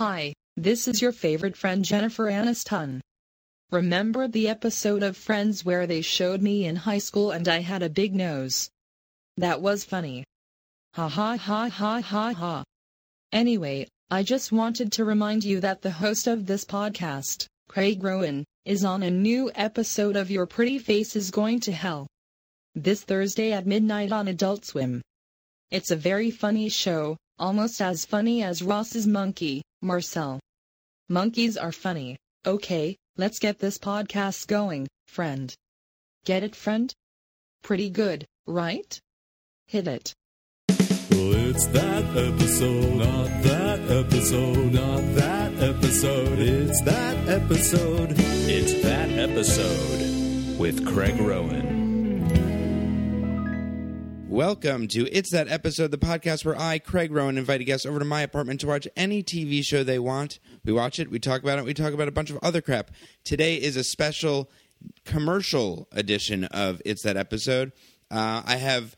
Hi, this is your favorite friend Jennifer Aniston. Remember the episode of Friends where they showed me in high school and I had a big nose? That was funny. Ha ha ha ha ha ha. Anyway, I just wanted to remind you that the host of this podcast, Craig Rowin, is on a new episode of Your Pretty Face is Going to Hell. This Thursday at midnight on Adult Swim. It's a very funny show, almost as funny as Ross's monkey, Marcel. Monkeys are funny. Okay, let's get this podcast going, friend. Get it, friend? Pretty good, right? Hit it. Well, it's that episode, not that episode, not that episode. It's that episode. It's that episode with Craig Rowin. Welcome to It's That Episode, the podcast where I, Craig Rowin, invite a guest over to my apartment to watch any TV show they want. We watch it, we talk about it, we talk about a bunch of other crap. Today is a special commercial edition of It's That Episode. Uh, I have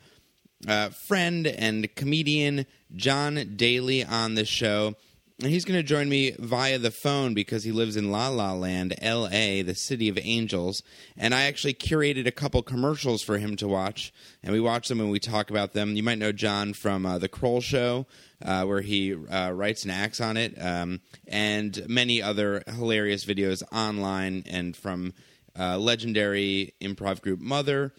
uh, friend and comedian Jon Daly on the show. And he's going to join me via the phone because he lives in La La Land, LA, the city of angels. And I actually curated a couple commercials for him to watch. And we watch them and we talk about them. You might know Jon from uh, The Kroll Show, uh, where he uh, writes and acts on it, um, and many other hilarious videos online and from uh, legendary improv group Mother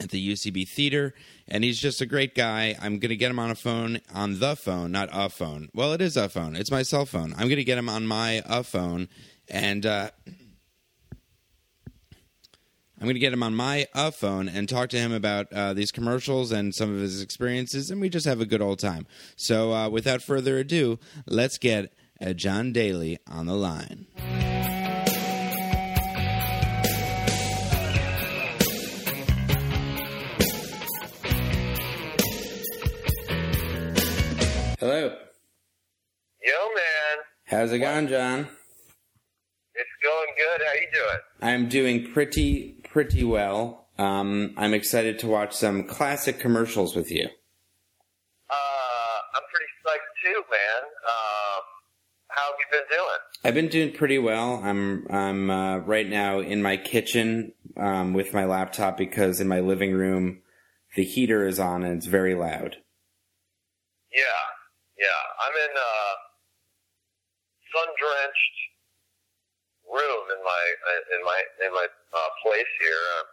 at the UCB Theater, and he's just a great guy. I'm going to get him on a phone, on the phone, not a phone. Well, it is a phone. It's my cell phone. I'm going to get him on my a phone, and uh, I'm going to get him on my a phone and talk to him about uh, these commercials and some of his experiences, and we just have a good old time. So, uh, without further ado, let's get uh, Jon Daly on the line. Hello. Yo, man. How's it going, Jon? It's going good. How you doing? I'm doing pretty pretty well. Um, I'm excited to watch some classic commercials with you. Uh, I'm pretty psyched too, man. Um, how have you been doing? I've been doing pretty well. I'm I'm uh, right now in my kitchen um, with my laptop because in my living room the heater is on and it's very loud. Yeah, yeah. I'm in a sun-drenched room in my in my in my uh, place here. I'm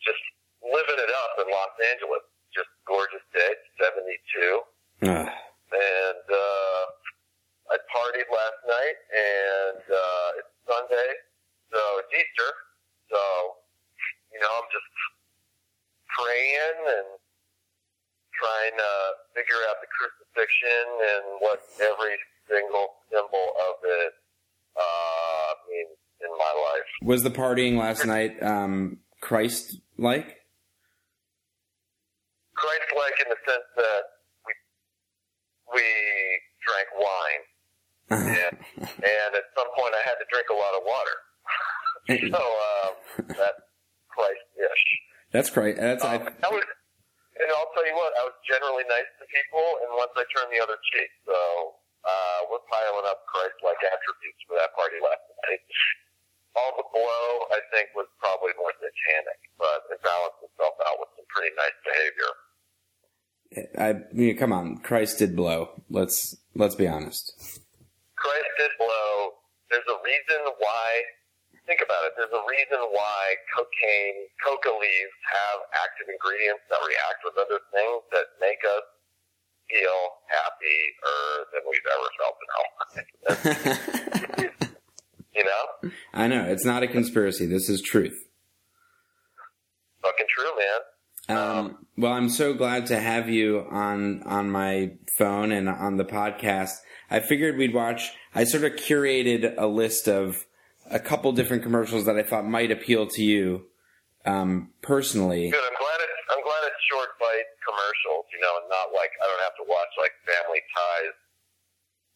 just living it up in Los Angeles. Just gorgeous day, 72. Ugh. and uh, I partied last night, and uh, it's Sunday, so it's Easter. So, you know, I'm just praying and trying to figure out the crucifixion and what every single symbol of it uh, means in my life. Was the partying last night um, Christ like? Christ-like in the sense that we we drank wine, and, and at some point I had to drink a lot of water. so um, that's Christ-ish. That's Christ. That's Um, I, I was, and I'll tell you what, I was generally nice to people, and once I turned the other cheek, so uh, we're piling up Christ-like attributes for that party last night. All the blow, I think, was probably more satanic, but it balanced itself out with some pretty nice behavior. I mean, come on, Christ did blow. Let's let's be honest. Christ did blow. There's a reason why. Think about it. There's a reason why cocaine, coca leaves have active ingredients that react with other things that make us feel happier than we've ever felt in our lives. you know, I know it's not a conspiracy. This is truth. fucking true, man. Um, well, I'm so glad to have you on on my phone and on the podcast. I figured we'd watch. I sort of curated a list of a couple different commercials that I thought might appeal to you um, personally. Good. I'm glad it's. I'm glad it's short bite commercials. You know, and not like I don't have to watch like Family Ties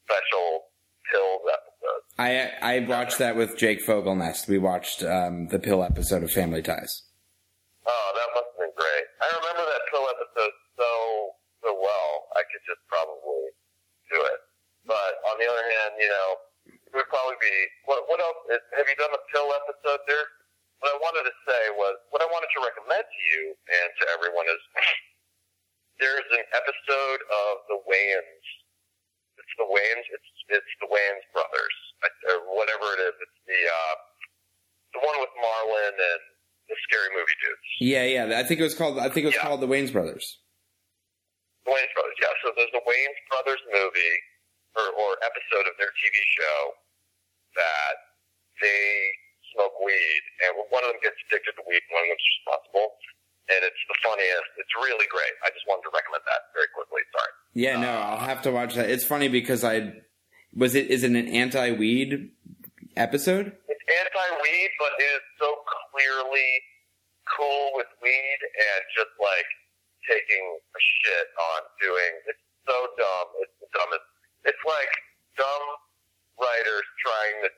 special pills episodes. I I watched that with Jake Fogelnest. We watched um, the pill episode of Family Ties. Oh, that must have been great. I remember that pill episode so so well. I could just probably do it. But on the other hand, you know it would probably be what what else? Is, have you done the pill episode there? What I wanted to say was what I wanted to recommend to you and to everyone is there's an episode of the Wayans. It's the Wayans. It's it's the Wayans brothers, or whatever it is. It's the uh, the one with Marlon and the scary movie dudes. Yeah, yeah. I think it was called. I think it was Yeah. called the Wayans Brothers. The Wayans brothers. Yeah. So there's the Wayans brothers movie or, or episode of their TV show that they smoke weed, and one of them gets addicted to weed, one of them's responsible. And it's the funniest. It's really great. I just wanted to recommend that very quickly. Sorry. Yeah, no, I'll have to watch that. It's funny because I was it is it an anti-weed episode? It's anti-weed, but it is so clearly cool with weed and just like taking a shit on doing. It's so dumb. It's the dumbest. It's like dumb writers trying to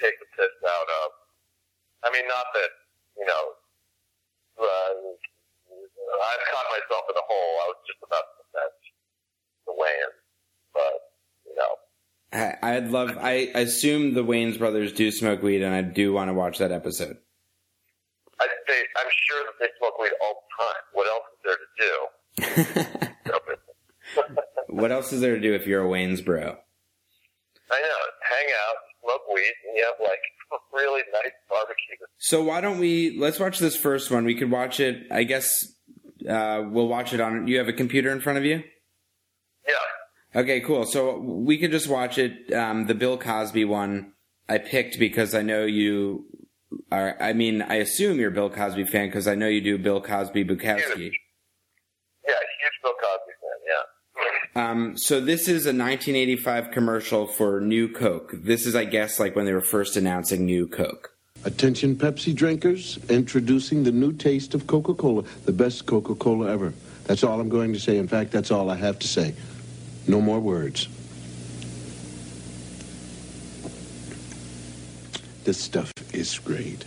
take the piss out of. I mean, not that you know. Uh, I've caught myself in a hole. I was just about to defend the Wayans, but you know. I, I'd love. I assume the Wayans brothers do smoke weed, and I do want to watch that episode. I, they, I'm sure that they smoke weed all the time. What else is there to do? What else is there to do if you're a Wayans bro? I know. Hang out, smoke weed, and you have like a really nice barbecue. So why don't we let's watch this first one? We could watch it. I guess uh, we'll watch it on. You have a computer in front of you. Yeah. Okay, cool. So we could just watch it. Um, the Bill Cosby one I picked because I know you are. I mean, I assume you're a Bill Cosby fan because I know you do Bill Cosby Bukowski huge Bill Cosby fan, yeah. Um, so this is a 1985 commercial for New Coke. This is, I guess, like when they were first announcing New Coke. Attention Pepsi drinkers, introducing the new taste of Coca-Cola, the best Coca-Cola ever. That's all I'm going to say. In fact, that's all I have to say. No more words. This stuff is great.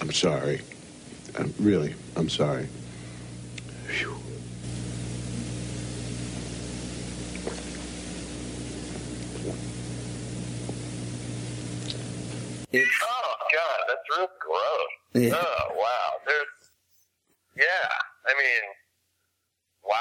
I'm sorry. I'm, really, I'm sorry. It's Oh God, that's real gross. Yeah. Oh wow, there's. Yeah, I mean, wow.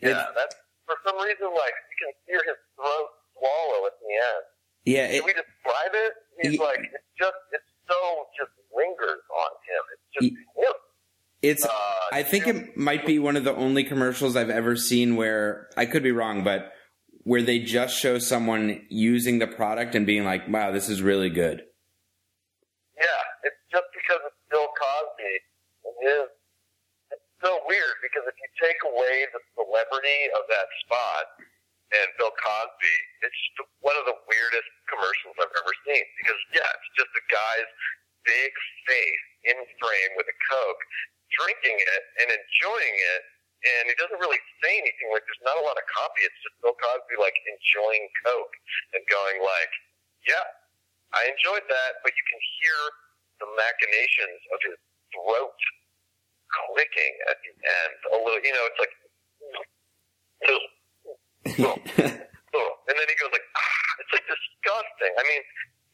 Yeah, It's- that's for some reason like you can hear his throat swallow at the end. yeah. Can we describe it? He's like it's just it's so just lingers on him. It's just Ye- him. It's. Uh, I think it might be one of the only commercials I've ever seen where I could be wrong, but where they just show someone using the product and being like, "Wow, this is really good." Yeah, it's just because it's Bill Cosby and his. It's so weird because if you take away the celebrity of that spot and Bill Cosby, it's just one of the weirdest commercials I've ever seen. Because yeah, it's just a guy's big face in frame with a Coke, drinking it and enjoying it, and he doesn't really say anything. Like there's not a lot of copy. It's just Bill Cosby like enjoying Coke and going like, yeah. I enjoyed that, but you machinations of his throat clicking at the end. A little, you know, it's like, and then he goes like, ah, it's like disgusting. I mean,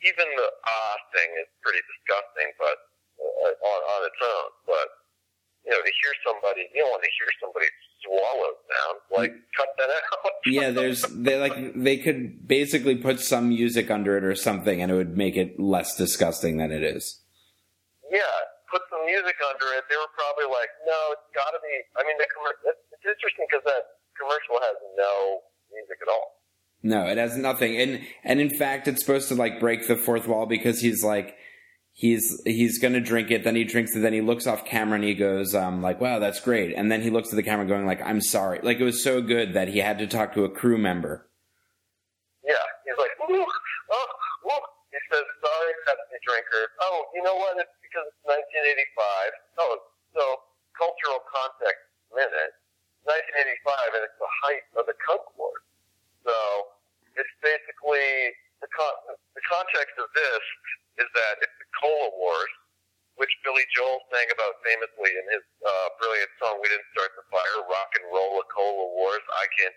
even the ah thing is pretty disgusting, but uh, on on its own. But you know, to hear somebody, you don't want to hear somebody swallow down. Like, cut that out. yeah, there's they like they could basically put some music under it or something, and it would make it less disgusting than it is. yeah, put some music under it. They were probably like, no, it's got to be. I mean, the commer- it's, it's interesting because that commercial has no music at all. No, it has nothing, and and in fact, it's supposed to like break the fourth wall because he's like. He's he's gonna drink it, then he drinks it, then he looks off camera and he goes, um, like, wow, that's great. And then he looks at the camera going like, I'm sorry. Like it was so good that he had to talk to a crew member. Yeah, he's like, oh, ooh. He says, sorry, Pepsi drinker. Oh, you know what? It's because it's 1985. Oh, so cultural context minute. 1985, and it's the height of the Coke Wars. So it's basically the con- the this is that it's the Cola Wars, which Billy Joel sang about famously in his uh, brilliant song "We Didn't Start the Fire." Rock and roll, a Cola Wars. I can't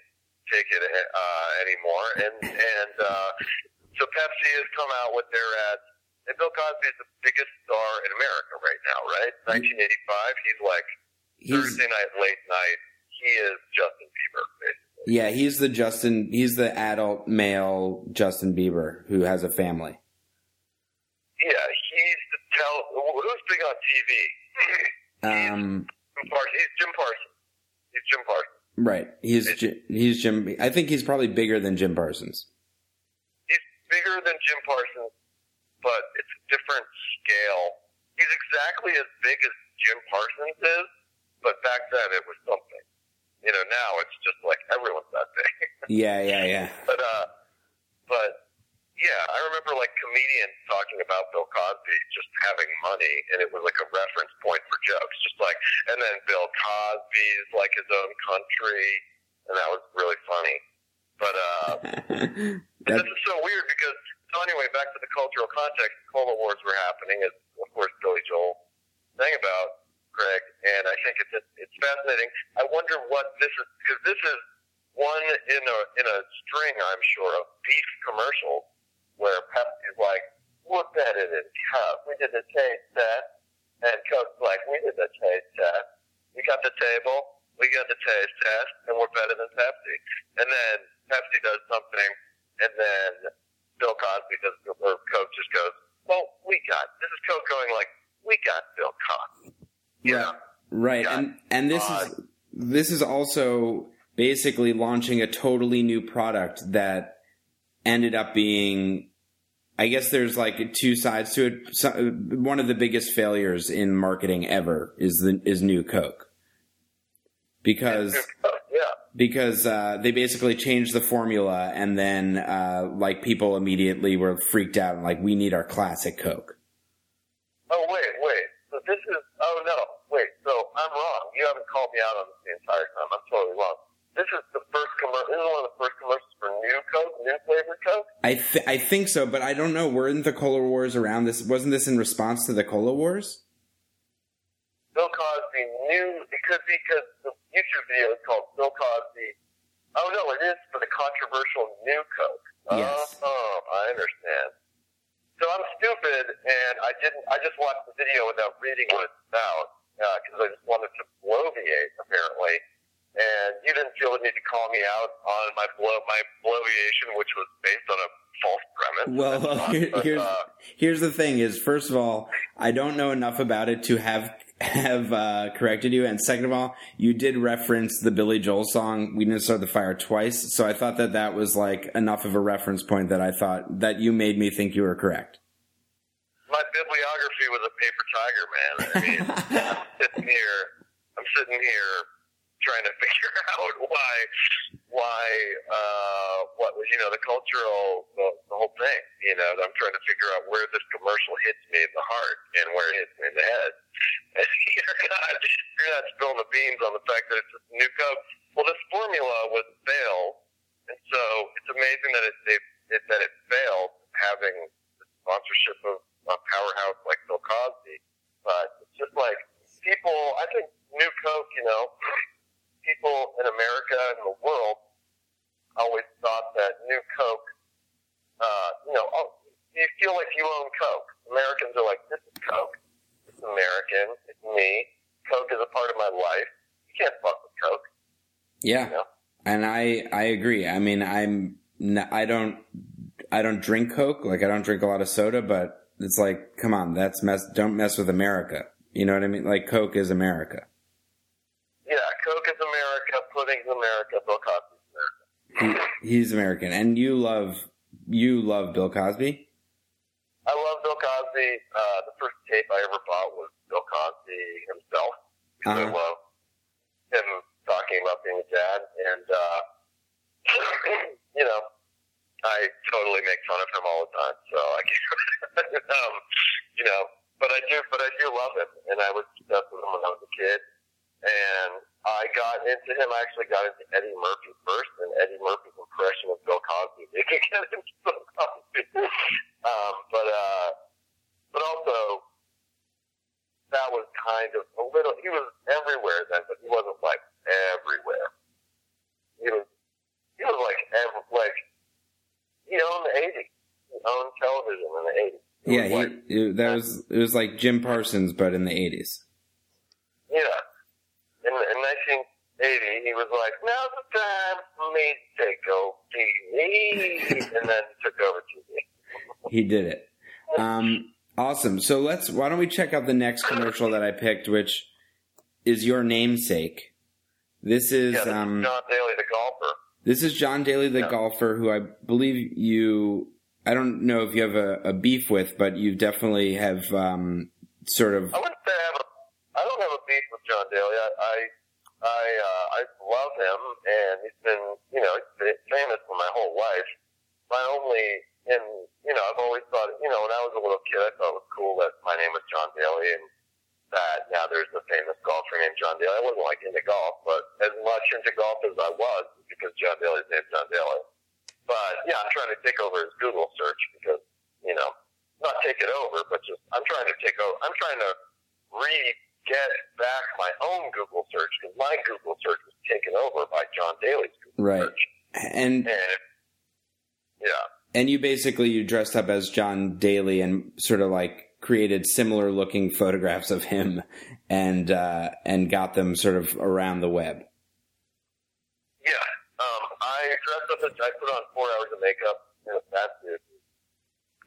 take it uh, anymore. And and uh, so Pepsi has come out with their ads. And Bill Cosby is the biggest star in America right now, right? 1985. He's like He's Thursday night, late night. He is Justin Bieber, basically. yeah, he's the Justin. He's the adult male Justin Bieber who has a family. Yeah, he's the tell. Who's big on TV? Um, Jim Parsons. He's Jim Parsons. He's Jim Parsons. right. He's he's Jim. I think he's probably bigger than Jim Parsons. He's bigger than Jim Parsons, but it's a different scale. He's exactly as big as Jim Parsons is, but back then it was something. You know, now it's just like everyone's that big. Yeah, yeah, yeah. but uh, but yeah, I remember like comedians talking about Bill Cosby just having money, and it was like a reference point for jokes, just like. And then Bill Cosby's like his own country, and that was really funny. But uh, this is so weird because so anyway, back to the cultural context, the Cola Wars were happening, as of course Billy Joel sang about Greg, and I think it's it's fascinating. I wonder what this is because this is one in a in a string, I'm sure, of beef commercials where Pepsi's like, "We're better than Coke. We did the taste test," and Coke's like, "We did the taste test. We got the table. We got the taste test, and we're better than Pepsi." And then Pepsi does something, and then Bill Cosby does, or Coke just goes, "Well, we got." This is Coke going like, "We got Bill Cosby." Yeah. right. And and this is this is also basically launching a totally new product that ended up being. I guess there's like two sides to it. So, uh, one of the biggest failures in marketing ever is the is New Coke because yeah. because uh, they basically changed the formula and then uh, like people immediately were freaked out and like we need our classic Coke. Oh wait, wait. So this is. Oh no, wait. So I'm wrong. You haven't called me out on this the entire time. I'm totally wrong. This is the first commercial. This is one of the first commercials for new Coke, new flavored Coke. I th- I think so, but I don't know. Weren't the Cola Wars around this? Wasn't this in response to the Cola Wars? Bill Cosby knew it could be because the YouTube video is called Bill Cosby. Oh no, it is for the controversial new Coke. Yes. Oh, I understand. So I'm stupid, and I didn't. I just watched the video without reading what it's about because I just wanted to bloviate, apparently. And you didn't feel the need to call me out on my blow my bloviation, which was based on a false premise. Well, That's not- here, but, here's uh, here's the thing: is first of all, I don't know enough about it to have have uh, corrected you, and second of all, you did reference the Billy Joel song "We Didn't Start the Fire" twice, so I thought that that was like enough of a reference point that I thought that you made me think you were correct. my bibliography was a paper tiger, man. I mean, I'm sitting here, I'm sitting here trying to figure out why, why, uh, what was, you know, the cultural, the, the whole thing, you know, I'm trying to figure out where this commercial hits me in the heart and where it hits me in the head. And you're not, you're not spilling the beans on the fact that it's a new Coke. Well, this formula was failed, and so it's amazing that it, it, that it failed having the sponsorship of a powerhouse like Bill Cosby. But it's just like people, I think New Coke, you know, people in America and the world always thought that New Coke, uh, you know, oh, you feel like you own Coke. Americans are like, this is Coke. It's American. It's me. Coke is a part of my life. You can't fuck with Coke. Yeah, You know? and I I agree. I mean, I'm n- I don't I don't drink Coke. Like I don't drink a lot of soda, but it's like, come on, that's mess. Don't mess with America. You know what I mean? Like Coke is America. Yeah, Coke is America. Pudding is America. Bill Cosby is America. He, he's American, and you love you love Bill Cosby. I love Bill Cosby. Uh, the first tape I ever bought was Bill Cosby himself. I Uh-huh. love him talking about being a dad, and uh, you know, I totally make fun of him all the time. So I can't, um, you know, but I do, but I do love him, and I was obsessed with him when I was a kid. And I got into him. I actually got into Eddie Murphy first, and Eddie Murphy's impression of Bill Cosby. They could get into Bill Cosby. Um, but uh, but also that was kind of a little. He was everywhere then, but he wasn't like everywhere. He was he was the '80s. He owned television in the '80s. It Yeah, was he, like, it, that was it was like Jim Parsons, but in the eighties. yeah. In, in 1980, he was like, "Now's the time for me to take over TV," and then took over TV. He did it. Um, awesome. So let's. Why don't we check out the next commercial that I picked, which is your namesake. This is Yeah, this um, is John Daly, the golfer. this is John Daly, the Yeah. golfer, who I believe you. I don't know if you have a, a beef with, but you definitely have um, sort of. I wouldn't say I have a. I don't have a beef with John Daly. I I I, uh, I love him, and he's been you know he's been famous for my whole life. My only and you know I've always thought you know when I was a little kid I thought it was cool that my name was Jon Daly and that now there's a famous golfer named John Daly. I wasn't like into golf, but as much into golf as I was because John Daly's named John Daly. But yeah, I'm trying to take over his Google search because you know not take it over, but just I'm trying to take over. I'm trying to re get back my own Google search because my Google search was taken over by John Daly's Google Right. search. And And it, yeah, and you basically you dressed up as John Daly and sort of like created similar looking photographs of him and uh, and got them sort of around the web. yeah. I dressed up as I put on four hours of makeup in a fat suit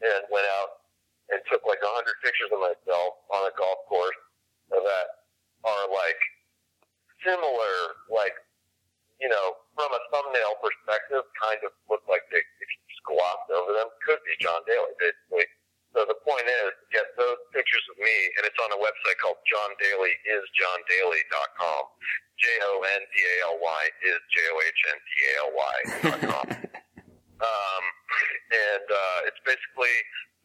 and went out and took like a hundred pictures of myself on a golf course that are like similar, like you know, from a thumbnail perspective, kind of look like they, if you squat over them, could be John Daly, basically. So the point is, get those pictures of me, and it's on a website called jondalyisjohndaly.com. J-O-N-D-A-L-Y is J-O-H-N-D-A-L-Y dot com. um, and uh, it's basically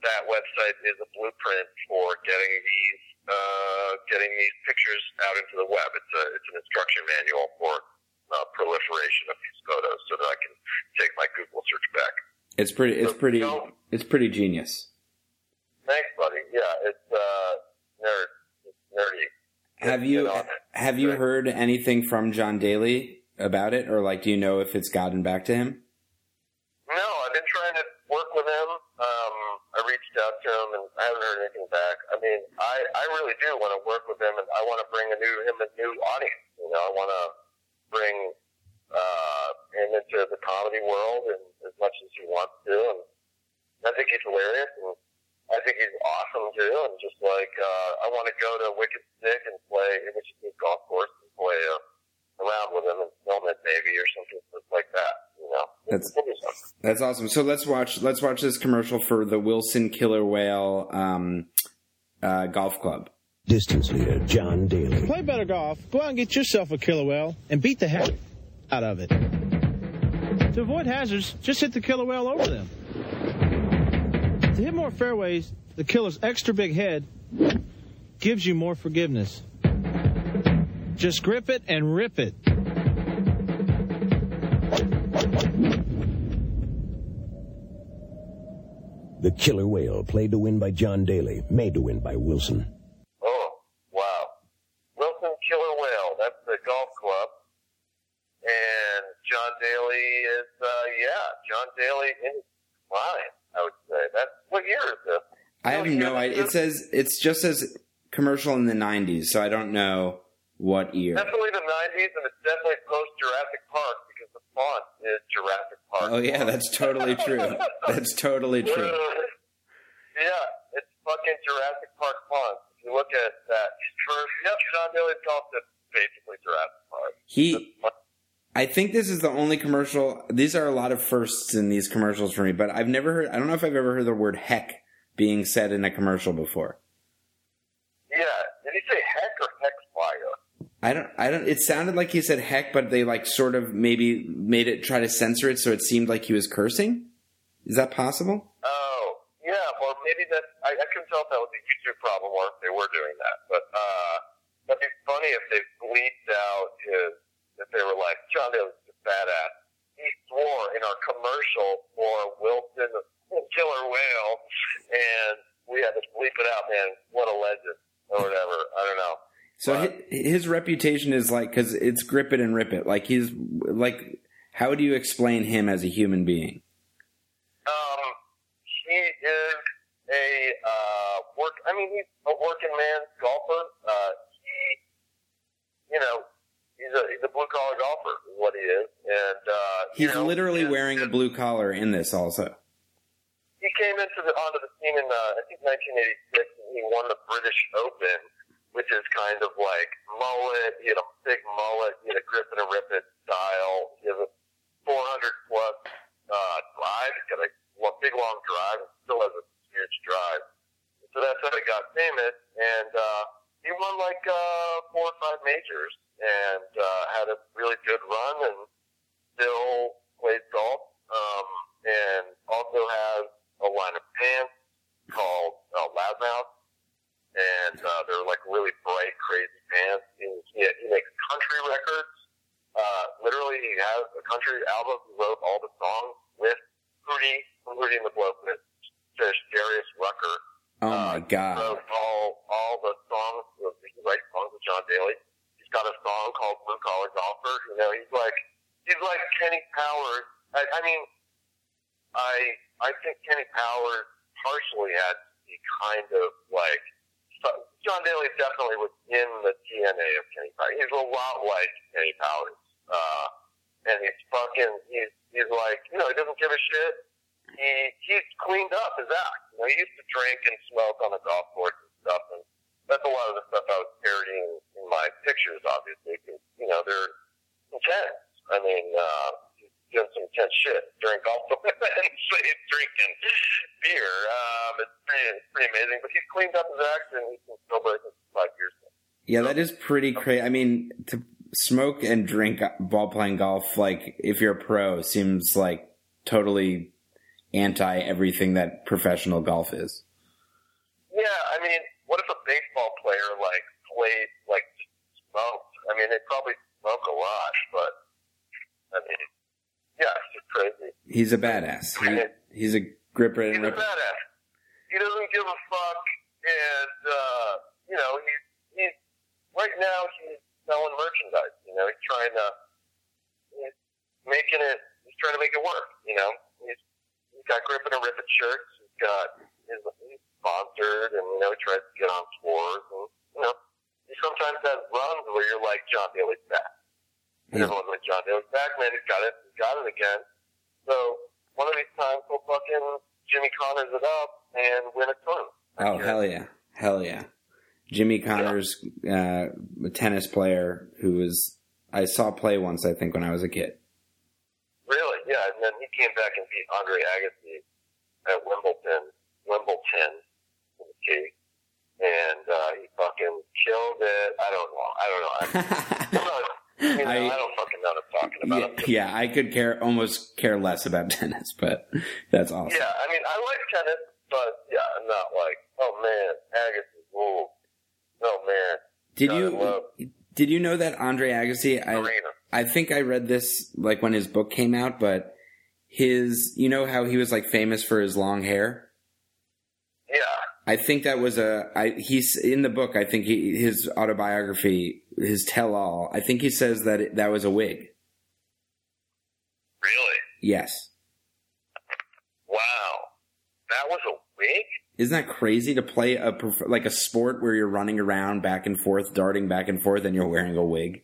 that website is a blueprint for getting these uh, getting these pictures out into the web. It's a it's an instruction manual for uh, proliferation of these photos, so that I can take my Google search back. It's pretty. It's pretty. No. It's pretty genius. Thanks, buddy. Yeah, it's uh, nerd, it's nerdy. Have you Get on it. have you heard anything from John Daly about it, or like, do you know if it's gotten back to him? No, I've been trying to work with him. Um, I reached out to him, and I haven't heard anything back. I mean, I, I really do want to work with him, and I want to bring a new him a new audience. You know, I want to bring uh, him into the comedy world, and as much as he wants to. And I think he's hilarious, and I think he's awesome too. And just like uh, I want to go to Wicked Stick and play, which is a golf course, and play uh, around with him and film it maybe or something like that. You know, That's- It'll be something. That's awesome. So let's watch. Let's watch this commercial for the Wilson Killer Whale um, uh, Golf Club. Distance leader John Daly. Play better golf. Go out and get yourself a killer whale and beat the heck out of it. To avoid hazards, just hit the killer whale over them. To hit more fairways, the killer's extra big head gives you more forgiveness. Just grip it and rip it. The killer whale, played to win by John Daly, made to win by Wilson. Oh, wow. Wilson Killer Whale, that's the golf club. And John Daly is, uh, yeah, John Daly in his prime, I would say. That's, what year is this? I have no idea. It says it's just as commercial in the '90s, so I don't know what year. Definitely the 90s, and it's definitely post Jurassic Park because the font is Jurassic Park. Oh yeah, that's totally true. That's totally true. yeah, it's fucking Jurassic Park font. If you look at that first, yep, John Daly's golf is basically Jurassic Park. He, I think this is the only commercial. These are a lot of firsts in these commercials for me, but I've never heard. I don't know if I've ever heard the word "heck" being said in a commercial before. Yeah, did he say heck or hex fire? I don't. I don't. It sounded like he said "heck," but they like sort of maybe made it try to censor it so it seemed like he was cursing. Is that possible? Oh, yeah, or maybe that, I, I couldn't tell if that was a YouTube problem or if they were doing that. But, uh, that'd be funny if they bleeped out his, if they were like, John Daly's a badass. He swore in our commercial for Wilson Killer Whale, and we had to bleep it out, man. What a legend, or whatever. I don't know. So hi- his reputation is like because it's grip it and rip it. Like he's like, how do you explain him as a human being? Um, he is a uh, work. I mean, he's a working man golfer. Uh, he, you know, he's a he's a blue collar golfer, is what he is, and uh, you He's know, literally his- wearing a blue collar in this also. He came into the onto the scene in uh, I think 1986, and he won the British Open, which is kind of like mullet. He had a big mullet. He had a grip and a rip it style. He has a 400 plus uh, drive. He's got a lo- big long drive. and Still has a huge drive. So that's how he got famous, and uh, he won like uh, four or five majors, and uh, had a really good run, and still plays golf, um, and also has a line of pants called uh, Loudmouth, and uh, they're like really bright, crazy pants. He, he, he makes country records. Uh, literally, he has a country album. He wrote all the songs with Hootie from Hootie and the Blowfish, Darius Rucker. Oh my god all all the songs. He writes songs with John Daly. He's got a song called Blue Collar Golfer. You know, he's like he's like Kenny Powers. I, I mean, I I think Kenny Powers partially had to be kind of like so- John Daly definitely was in the DNA of Kenny Powers. He's a lot like Kenny Powers, uh, and he's fucking he's he's like you know he doesn't give a shit. He he's cleaned up his act. You know, he used to drink and smoke on the golf course and stuff, and that's a lot of the stuff I was parodying in my pictures, obviously, because you know they're intense. I mean, uh, he's doing some intense shit during golf and he's drinking beer. Um, it's pretty, it's pretty amazing. But he's cleaned up his act and he's been sober since five years. ago. Yeah, that is pretty crazy. I mean, to smoke and drink while playing golf, like if you're a pro, seems like totally anti everything that professional golf is. Yeah, I mean, what if a baseball player like played like smoked? I mean, they probably smoke a lot, but I mean, yeah, it's just crazy. He's a badass. He, he's a gripper He's a badass. He doesn't give a fuck, and uh, you know, he's right now he's selling merchandise. You know, he's trying to he's making it. He's trying to make it work. You know, he's he's got grip and a rip it shirts. He's got his he's sponsored, and you know, he tries to get on tours, and you know, he sometimes has runs where you're like John Daly's back. Yeah. everyone's like John Daly's back, man. He's got it. He's got it again. So one of these times we'll fucking Jimmy Connors it up and win a ton. Oh hell yeah, hell yeah! Jimmy Connors, uh, a tennis player who was I saw play once. I think when I was a kid. Really? Yeah. And then he came back and beat Andre Agassi at Wimbledon, Wimbledon. And uh, he fucking killed it. I don't know. I don't know. I, not, you know, I, I- don't fucking know what I'm talking about. Yeah, I'm just- yeah, I could care almost care less about tennis, but that's awesome. Yeah, I mean, I like tennis, but yeah, I'm not like, oh man, Agassi, man. Did I love you did you know that Andre Agassi? I. I think I read this like when his book came out, but his you know how he was like famous for his long hair. Yeah, I think that was a I he's in the book. I think he, his autobiography, his tell all. I think he says that it, that was a wig. really? Yes, Wow. That was a wig? Isn't that crazy to play a like a sport where you're running around back and forth, darting back and forth, and you're wearing a wig?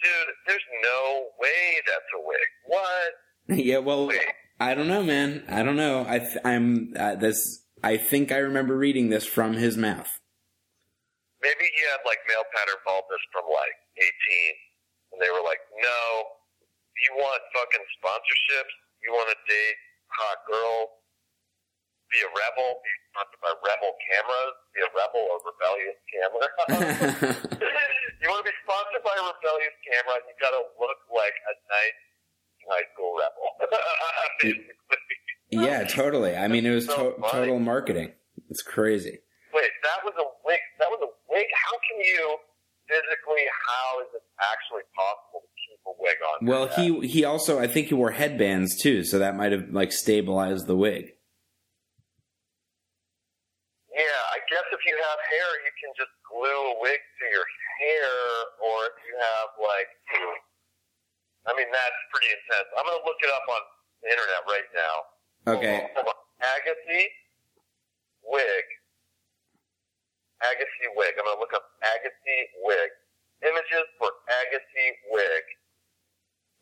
Dude, there's no way that's a wig. What? yeah, well, Wait. I don't know, man. I don't know. I th- I'm uh, this. I think I remember reading this from his mouth. Maybe he had like male pattern baldness from like 18, and they were like, no, you want fucking sponsorships? You want to date hot girls? Be a rebel? Be sponsored by Rebel Cameras? Be a rebel or rebellious camera? you want to be sponsored by a rebellious camera? You got to look like a nice high school rebel. Yeah, totally. I mean, it was So to- total marketing. It's crazy. Wait, that was a wig. That was a wig. How can you physically? How is it actually possible to keep a wig on? Well, he he also I think he wore headbands too, so that might have like stabilized the wig. Yeah, I guess if you have hair, you can just glue a wig to your hair, or if you have like, I mean, that's pretty intense. I'm gonna look it up on the internet right now. Okay. Agassi wig. Agassi wig. I'm gonna look up Agassi wig. Images for Agassi wig.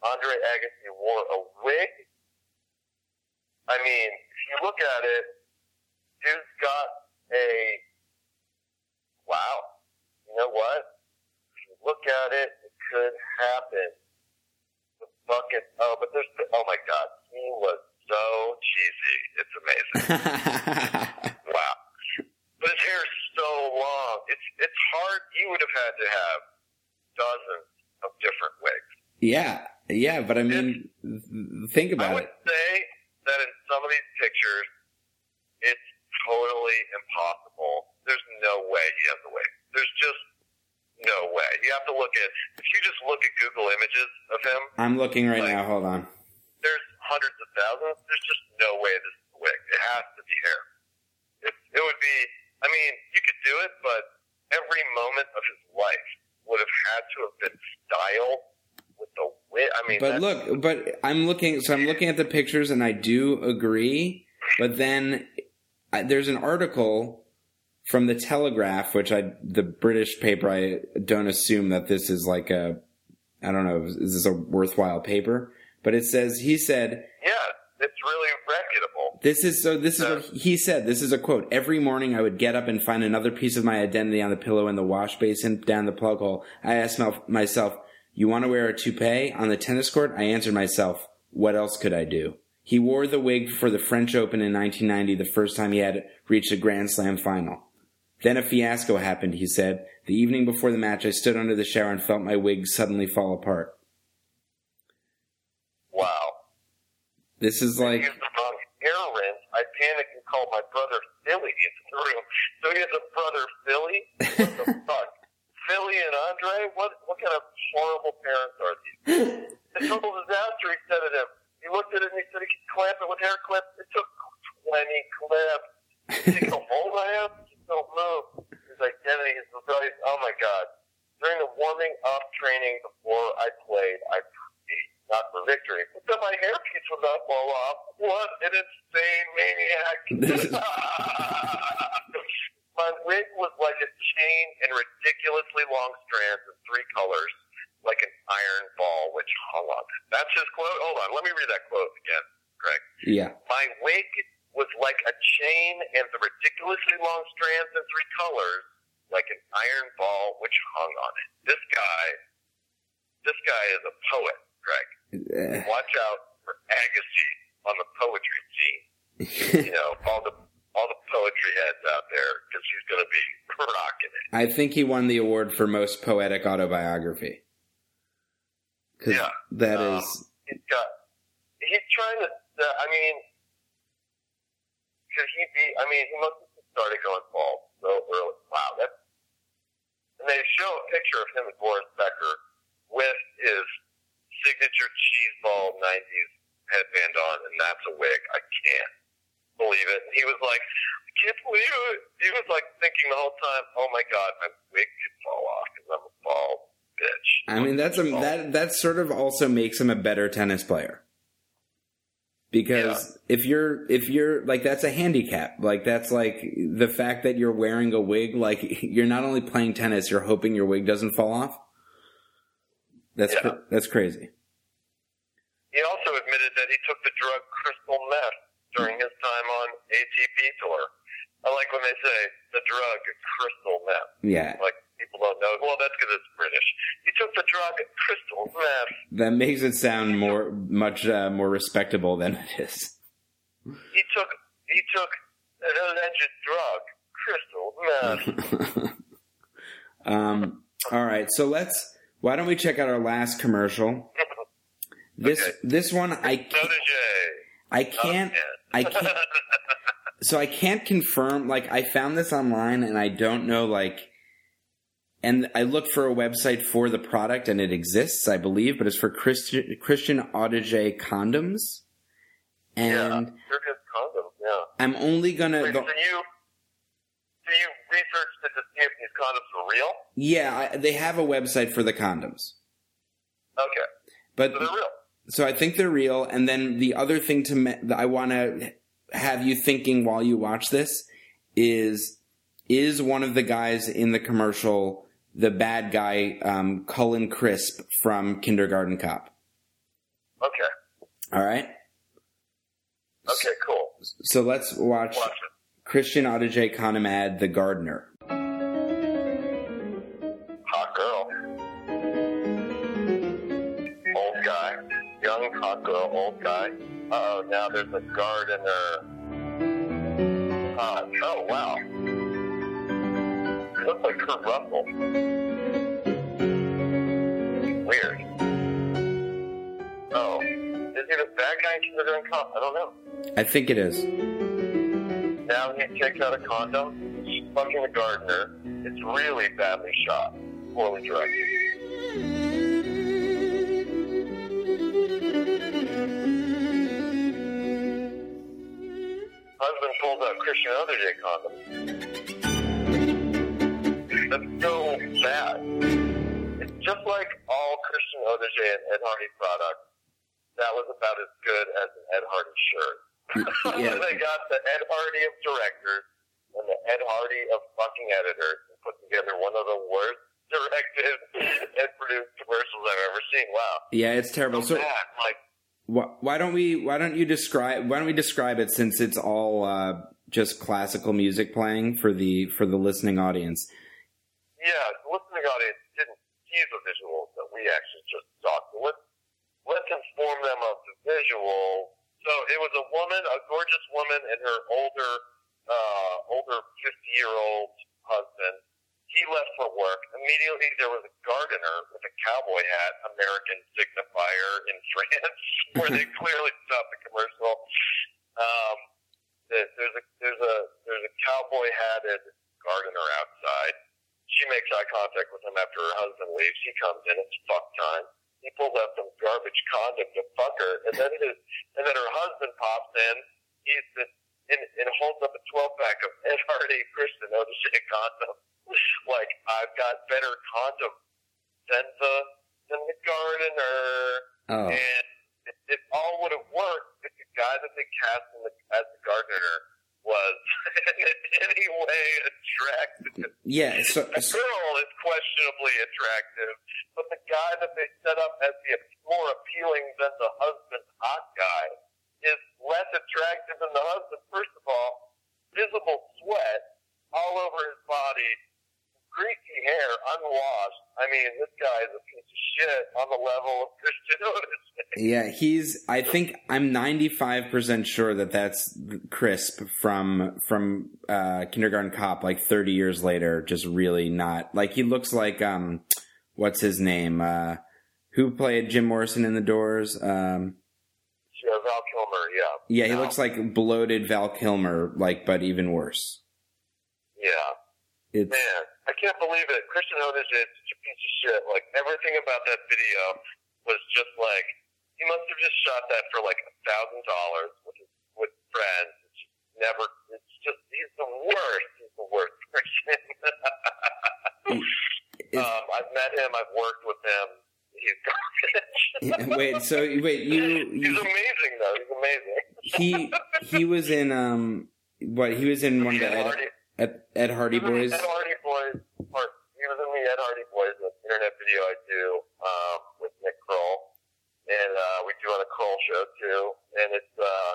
Andre Agassi wore a wig. I mean, if you look at it, dude's got a wow. You know what? If you look at it, it could happen. The bucket. Oh, but there's. Oh my God, he was so cheesy. It's amazing. wow. But his hair is so long. It's it's hard. You would have had to have dozens of different wigs. yeah, yeah, but I mean, think about it. I would it. say that in some of these pictures, it's totally impossible. There's no way he has a wig. There's just no way. You have to look at. If you just look at Google images of him, I'm looking right Like- now. Hold on. there's hundreds of thousands. There's just no way this is a wig. It has to be hair. It, it would be. I mean, you could do it, but every moment of his life would have had to have been styled with the wig. I mean, But look, but I'm looking. So I'm looking at the pictures, and I do agree. But then I, there's an article from the Telegraph, which I, the British paper. I don't assume that this is like a, I don't know, is this a worthwhile paper? But it says he said yeah, it's really reputable. This is so. This is what he said. This is a quote. Every morning, I would get up and find another piece of my identity on the pillow in the wash basin down the plug hole. I asked myself, "You want to wear a toupee on the tennis court?" I answered myself, "What else could I do?" He wore the wig for the French Open in 1990, the first time he had reached a Grand Slam final. Then a fiasco happened. He said, "The evening before the match, I stood under the shower and felt my wig suddenly fall apart." Wow. This is like used the wrong hair rinse. I panicked and called my brother Philly into the room. So he has a brother Philly? What the fuck? Philly and Andre? What what kind of horrible parents are these? A total disaster, he said to him. He looked at it and he said he could clamp it with hair clips. It took 20 clips. He go, hold my ass, just don't move. His identity, his rebellion. Oh my God. During the warming up training before I played, I prayed not for victory, but then my hairpiece would not fall off. What an insane maniac. My wig was like a chain in ridiculously long strands of three colors, like an iron ball which hung on it. That's his quote. Hold on, let me read that quote again, Greg. yeah. My wig was like a chain and the ridiculously long strands in three colors, like an iron ball which hung on it. This guy, this guy is a poet, Greg. Eh, Watch out for Agassi on the poetry scene. You know, all the all the poetry heads out there, because he's going to be rocking it. I think he won the award for most poetic autobiography. Yeah. that Um, is He's got. He's trying to. Uh, I mean, could he be? I mean, he must have started going bald so early. Wow, that's. And they show a picture of him and Boris Becker with his signature cheeseball '90s headband on, and that's a wig. I can't believe it. And he was like, I can't believe it. He was like thinking the whole time, Oh my God, my wig could fall off because I'm a bald bitch. I mean that's a that that sort of also makes him a better tennis player. Because if you're if you're like that's a handicap. Like that's like the fact that you're wearing a wig like you're not only playing tennis, you're hoping your wig doesn't fall off. That's Yeah. cr- that's crazy. He also admitted that he took the drug crystal meth during his time on ATP tour. I like when they say the drug crystal meth. Yeah. Like people don't know. Well, that's because it's British. He took the drug crystal meth. That makes it sound more much uh, more respectable than it is. He took he took an alleged drug crystal meth. um, all right, so let's. Why don't we check out our last commercial? This Okay. this one I can't. I can't I can't so I can't confirm like I found this online and I don't know like and I looked for a website for the product and it exists I believe but it's for Christian Christian Audigier condoms yeah, and they're condoms. Yeah. I'm only gonna Wait, so you so you researched to see if these condoms were real? yeah I, they have a website for the condoms Okay, but so they're real. So I think they're real. And then the other thing to me- that I want to have you thinking while you watch this is is one of the guys in the commercial the bad guy um, Cullen Crisp from Kindergarten Cop. Okay. All right. Okay, cool. So let's watch Watch. Christian Audigier Connemad, The Gardener. Hot girl. Old guy. Young hot girl, old guy. Uh oh, now there's a gardener. Kurt Russell. Weird. Oh. Is he the bad guy in Kindergarten Cop? I don't know. I think it is. Now he takes out a condom, he's fucking the gardener. It's really badly shot, poorly directed. Husband pulls out Christian Audigier condom. So bad. It's just like all Christian Audigier and Ed Hardy products. That was about as good as an Ed Hardy shirt. yeah. they got the Ed Hardy of directors and the Ed Hardy of fucking editors and put together one of the worst directed and produced commercials I've ever seen. Wow. Yeah, it's terrible. So bad. Like, wh- why don't we why don't you describe why don't we describe it since it's all uh, just classical music playing for the for the listening audience? Yeah, the listening audience didn't see the visuals that we actually just saw. So let's, let's inform them of the visual. So it was a woman, a gorgeous woman, and her older, uh, older 50 year old husband. He left for work. Immediately there was a gardener with a cowboy hat, American signifier in France, where they clearly stopped the commercial. Um, there's a, there's a, there's a cowboy hatted gardener outside. She makes eye contact with him after her husband leaves. He comes in. It's fuck time. He pulls out some garbage condom to fuck her, and then his, and then her husband pops in. He's the, and, and holds up a 12 pack of Hardy Christian Audigier condom. like I've got better condom than the than the gardener. Oh, And it, it all would have worked if the guy that they cast in the, as the gardener was in any way attractive. yeah. So, The girl is questionably attractive, but the guy that they set up as the more appealing than the husband hot guy is less attractive than the husband. First of all, visible sweat all over his body, greasy hair, unwashed. I mean, this guy is a piece of shit on the level of Christian Audigier. yeah, he's. I think I'm 95 percent sure that that's Crisp from from uh, Kindergarten Cop. Like 30 years later, just really not like he looks like um, what's his name? Uh, who played Jim Morrison in The Doors? Um, Yeah, Val Kilmer, yeah. yeah, he looks like bloated Val Kilmer, like but even worse. Yeah. It's Man, I can't believe it. Christian Audigier is such a piece of shit. Like, everything about that video was just like, he must have just shot that for like a thousand dollars with his, with friends. It's just never, it's just, he's the worst. He's the worst person. Is- um, I've met him, I've worked with him. He's garbage. wait, so wait, you, He's you amazing though. He's amazing. he he was in um what he was in one of the Ed Ed, Hardy- Ed, Hardy He was in Boys. Ed Hardy Boys. Or he was in the Ed Hardy Boys, the internet video I do um, with Nick Kroll, and uh, we do on a Kroll show too. And it's uh,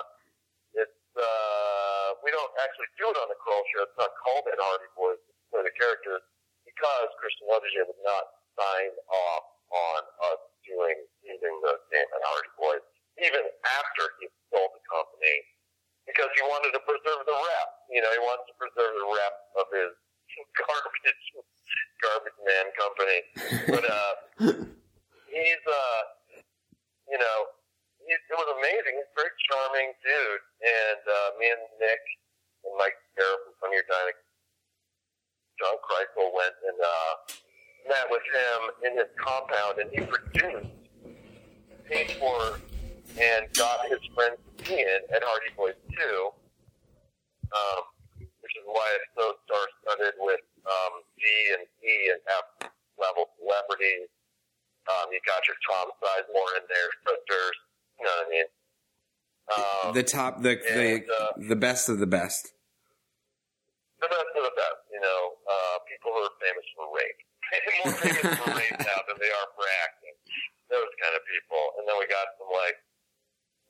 it's uh, we don't actually do it on the Kroll show. It's not called Ed Hardy Boys. For the characters because Christian Levinger would not sign off on us doing using the name Ed Hardy Boys, even after he sold the company because he wanted to preserve the rep. You know, he wanted to preserve the rep of his garbage, garbage man company. But uh, he's, uh, you know, he's, it was amazing. He's a very charming dude. And uh, me and Nick and Mike Farah from Funny or Dying, John Krisel went and uh, met with him in his compound, and he produced, paid for, and got his friends in Ed Hardy Boys 2, um, which is why it's so star-studded with um, D and E and F level celebrities. Um, you got your Tom Sizemore in there, sisters, you know what I mean? Um, the top, the and, the uh, the best of the best. the best of the best. You know, uh, people who are famous for rape, more famous for rape now than they are for acting. Those kind of people. And then we got some like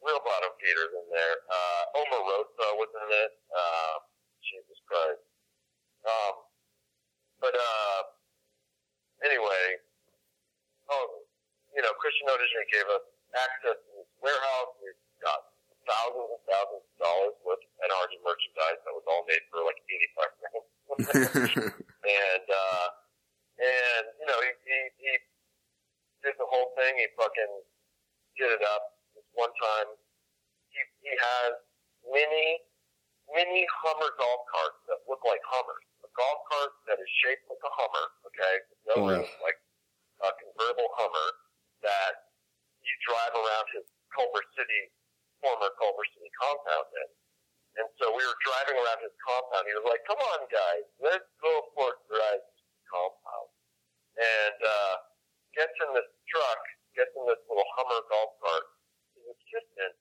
real bottom feeders in there. Uh, Omarosa was in it. Uh, Jesus Christ. Um, but uh, anyway, oh, you know, Christian Audigier gave us access to this warehouse. We got thousands and thousands of dollars worth of NRG merchandise that was all made for like eighty-five cents. and uh, and you know, he, he he did the whole thing. He fucking did it up. This one time, he he has mini mini Hummer golf carts that look like Hummers. A golf cart that is shaped like a Hummer. Okay, no Wow. roof, like a convertible Hummer that you drive around his Culver City, former Culver City compound in. And so we were driving around his compound. He was like, "Come on, guys, let's go for a drive to his compound." And uh, gets in this truck, gets in this little Hummer golf cart. His assistant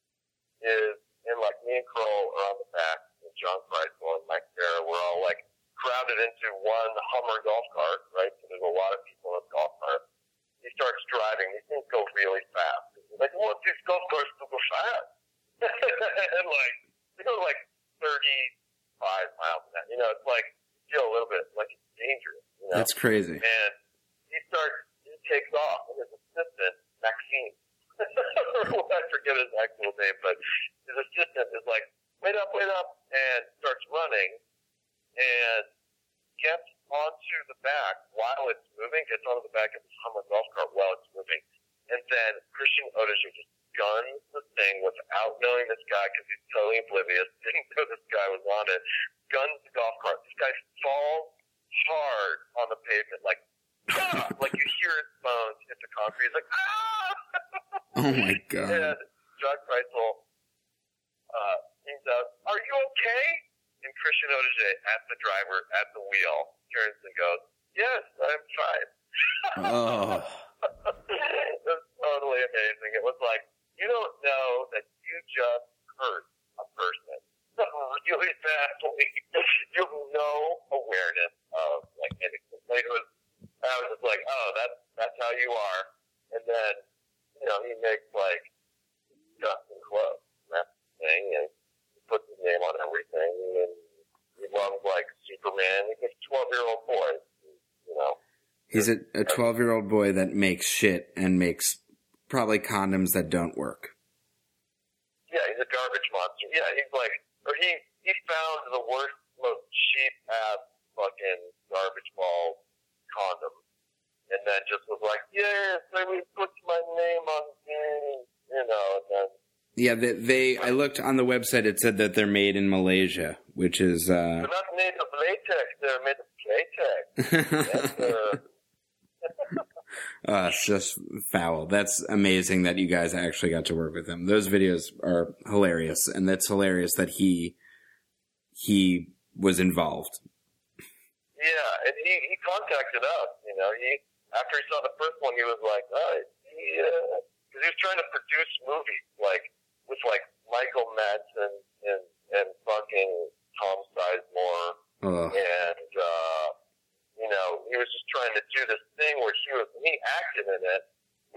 is, and like me and Kroll are on the back, and John Krisel and Mike Farah, we're all like crowded into one Hummer golf cart, right? So there's a lot of people in the golf cart. He starts driving. These things go really fast. He's like, "Well, these golf carts do go fast," and like they go like 35 miles an hour. You know, it's like you feel a little bit like it's dangerous. You know? That's crazy. and he starts, he takes off, and his assistant, Maxine, I forget his actual name, but his assistant is like, wait up, wait up, and starts running, and gets onto the back while it's moving, gets onto the back of his Hummer golf cart while it's moving, and then Christian Audigier just guns the thing without knowing this guy because he's totally oblivious, didn't know this guy was on it, guns the golf cart. This guy falls hard on the pavement, like, ah! like you hear his bones hit the concrete. He's like, ah! Oh my god. and John Krisel uh, hangs out, are you okay? And Christian Audigier at the driver, at the wheel, turns and goes, yes, I'm fine. Oh. it was totally amazing. It was like, you don't know that you just hurt a person really badly. You have no awareness of like anything. Like, it was, I was just like, oh, that's that's how you are. And then, you know, he makes like custom clothes, and that thing, and he puts his name on everything, and he loves like Superman. He's a twelve year old boy, you know. He's a, a 12 year old boy that makes shit and makes probably condoms that don't work. Yeah, he's a garbage monster. Yeah, he's like, or he he found the worst, most cheap ass fucking garbage ball condom, and then just was like, yes, let me put my name on things, you know, and then Yeah, they, they. I looked on the website. It said that they're made in Malaysia, which is. uh they're not made of latex; they're made of latex. Uh, uh, just foul. That's amazing that you guys actually got to work with him. Those videos are hilarious, and that's hilarious that he he was involved. Yeah, and he he contacted us. You know, he after he saw the first one, he was like, oh, he because he was trying to produce movies like with like Michael Madsen and and fucking Tom Sizemore, Ugh. and uh, you know, he was just trying to do this thing where he was he acted in it.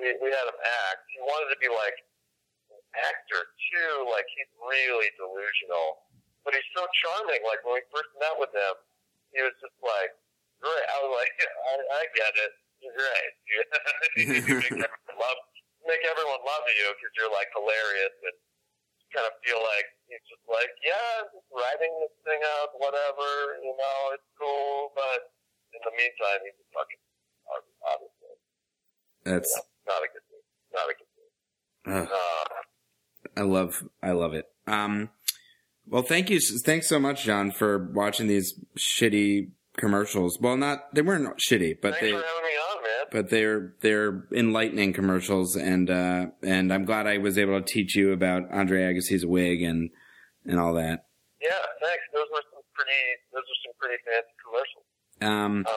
We we had him act. He wanted to be like an actor too. Like he's really delusional, but he's so charming. Like when we first met with him he was just like, great. I was like, I, I get it. You're great. you make everyone love, make everyone love you because you're like hilarious and kind of feel like he's just like, yeah, I'm just writing this thing out, whatever, you know, it's cool, but in the meantime, he's a fucking obviously. That's. Not a good thing. Not a good thing. Uh, I love. I love it. Um. Well, thank you. Thanks so much, Jon, for watching these shitty commercials. Well, not they weren't shitty, but thanks they for having me on, man. but they're they're enlightening commercials, and uh, and I'm glad I was able to teach you about Andre Agassi's wig and and all that. Yeah, thanks. Those were some pretty, those are some pretty fancy. Um, uh,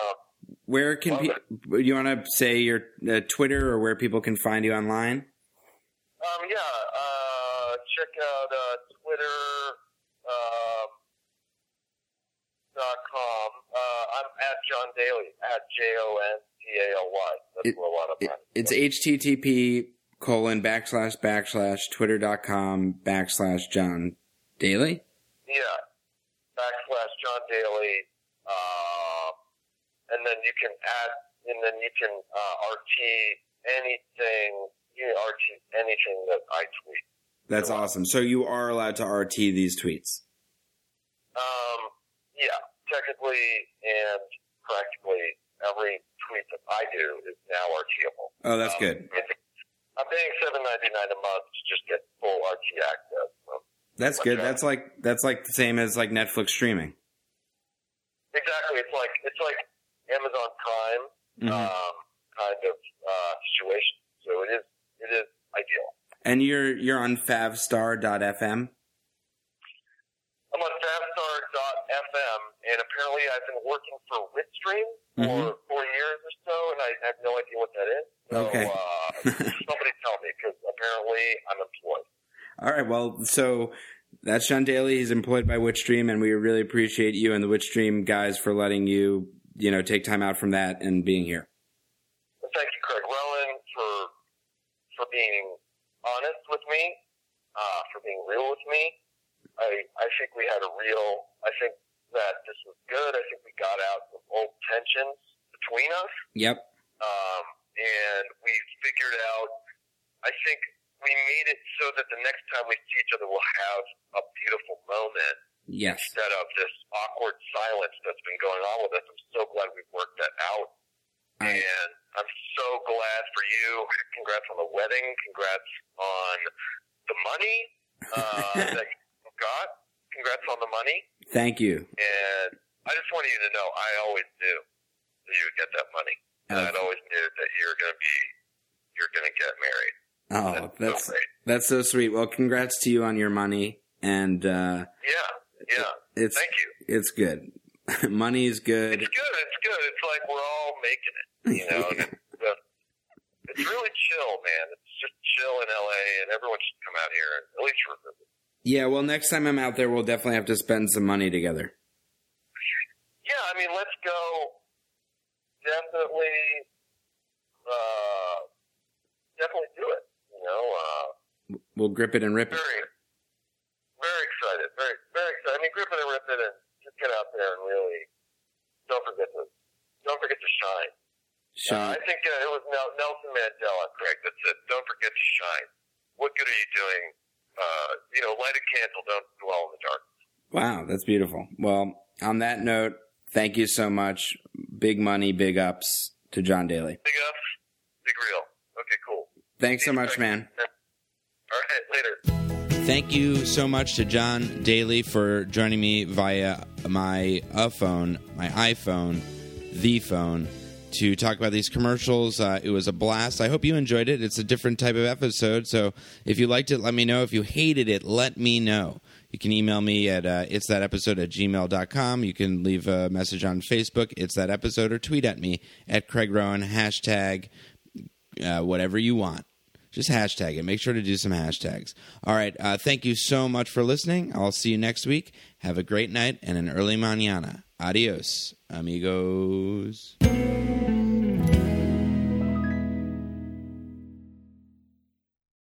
where can people? You want to say your uh, Twitter or where people can find you online? Um, yeah, uh, check out uh, Twitter. Um, dot com. Uh, I'm at Jon Daly at J O N D A L Y. That's it, a lot of it, It's HTTP colon backslash backslash twitter dot com backslash Jon Daly. Yeah, backslash Jon Daly. Uh, and then you can add, and then you can uh, RT anything, you know, RT anything that I tweet. That's awesome. So you are allowed to RT these tweets. Um, yeah, technically and practically every tweet that I do is now RTable. Oh, that's Um, good. I'm paying seven ninety nine a month to just get full RT access. So. That's good. That's like that's like the same as like Netflix streaming. Exactly, it's like it's like Amazon Prime Mhm. um, kind of uh, situation. So it is it is ideal. And you're you're on favstar.fm. I'm on Favstar.fm, and apparently I've been working for Witstream for Mhm. four years or so, and I have no idea what that is. So Okay. uh, somebody tell me, because apparently I'm employed. All right. Well, so that's Jon Daly. He's employed by Witstream, and we really appreciate you and the Witstream guys for letting you, you know, take time out from that and being here. Thank you, Craig Rowin, for for being honest with me, uh, for being real with me. I I think we had a real. I think that this was good. I think we got out some old tensions between us, Yep. um, and we figured out. I think we made it so that the next time we see each other, we'll have a beautiful moment Yes. instead of this awkward silence that's been going on with us. I'm so glad we've worked that out. And I'm so glad for you. Congrats on the wedding. Congrats on the money uh, that you got. Congrats on the money. Thank you. And I just wanted you to know I always knew that you would get that money. And I'd always knew that you're going to be, you're going to get married. Oh, that's that's so sweet. Well, congrats to you on your money, and uh, Yeah, yeah. it's Thank you. it's good. Money's good. It's good. It's good. It's like we're all making it. You know, it's, uh, it's really chill, man. It's just chill in LA, and everyone should come out here and at least for a visit. Yeah. Well, next time I'm out there, we'll definitely have to spend some money together. Yeah, I mean, let's go. Definitely, uh, definitely do it. You know, uh, We'll grip it and rip it. Very, excited. Very, very excited. I mean, grip it and rip it, and just get out there and really don't forget to don't forget to shine. Shine. Uh, I think uh, it was Nel- Nelson Mandela, Craig, that said, "Don't forget to shine. What good are you doing? Uh, you know, light a candle. Don't dwell in the dark." Wow, that's beautiful. Well, on that note, thank you so much. Big money, big ups to Jon Daly. Big ups, big real. Okay, cool. Thanks so much, man. All right, later. Thank you so much to Jon Daly for joining me via my uh, phone, my iPhone, the phone, to talk about these commercials. Uh, it was a blast. I hope you enjoyed it. It's a different type of episode, so if you liked it, let me know. If you hated it, let me know. You can email me at uh, it's that episode at gmail.com. You can leave a message on Facebook, it's that episode, or tweet at me at Craig Rowin, hashtag uh, whatever you want. Just hashtag it. Make sure to do some hashtags. All right. Uh, thank you so much for listening. I'll see you next week. Have a great night and an early mañana. Adios, amigos.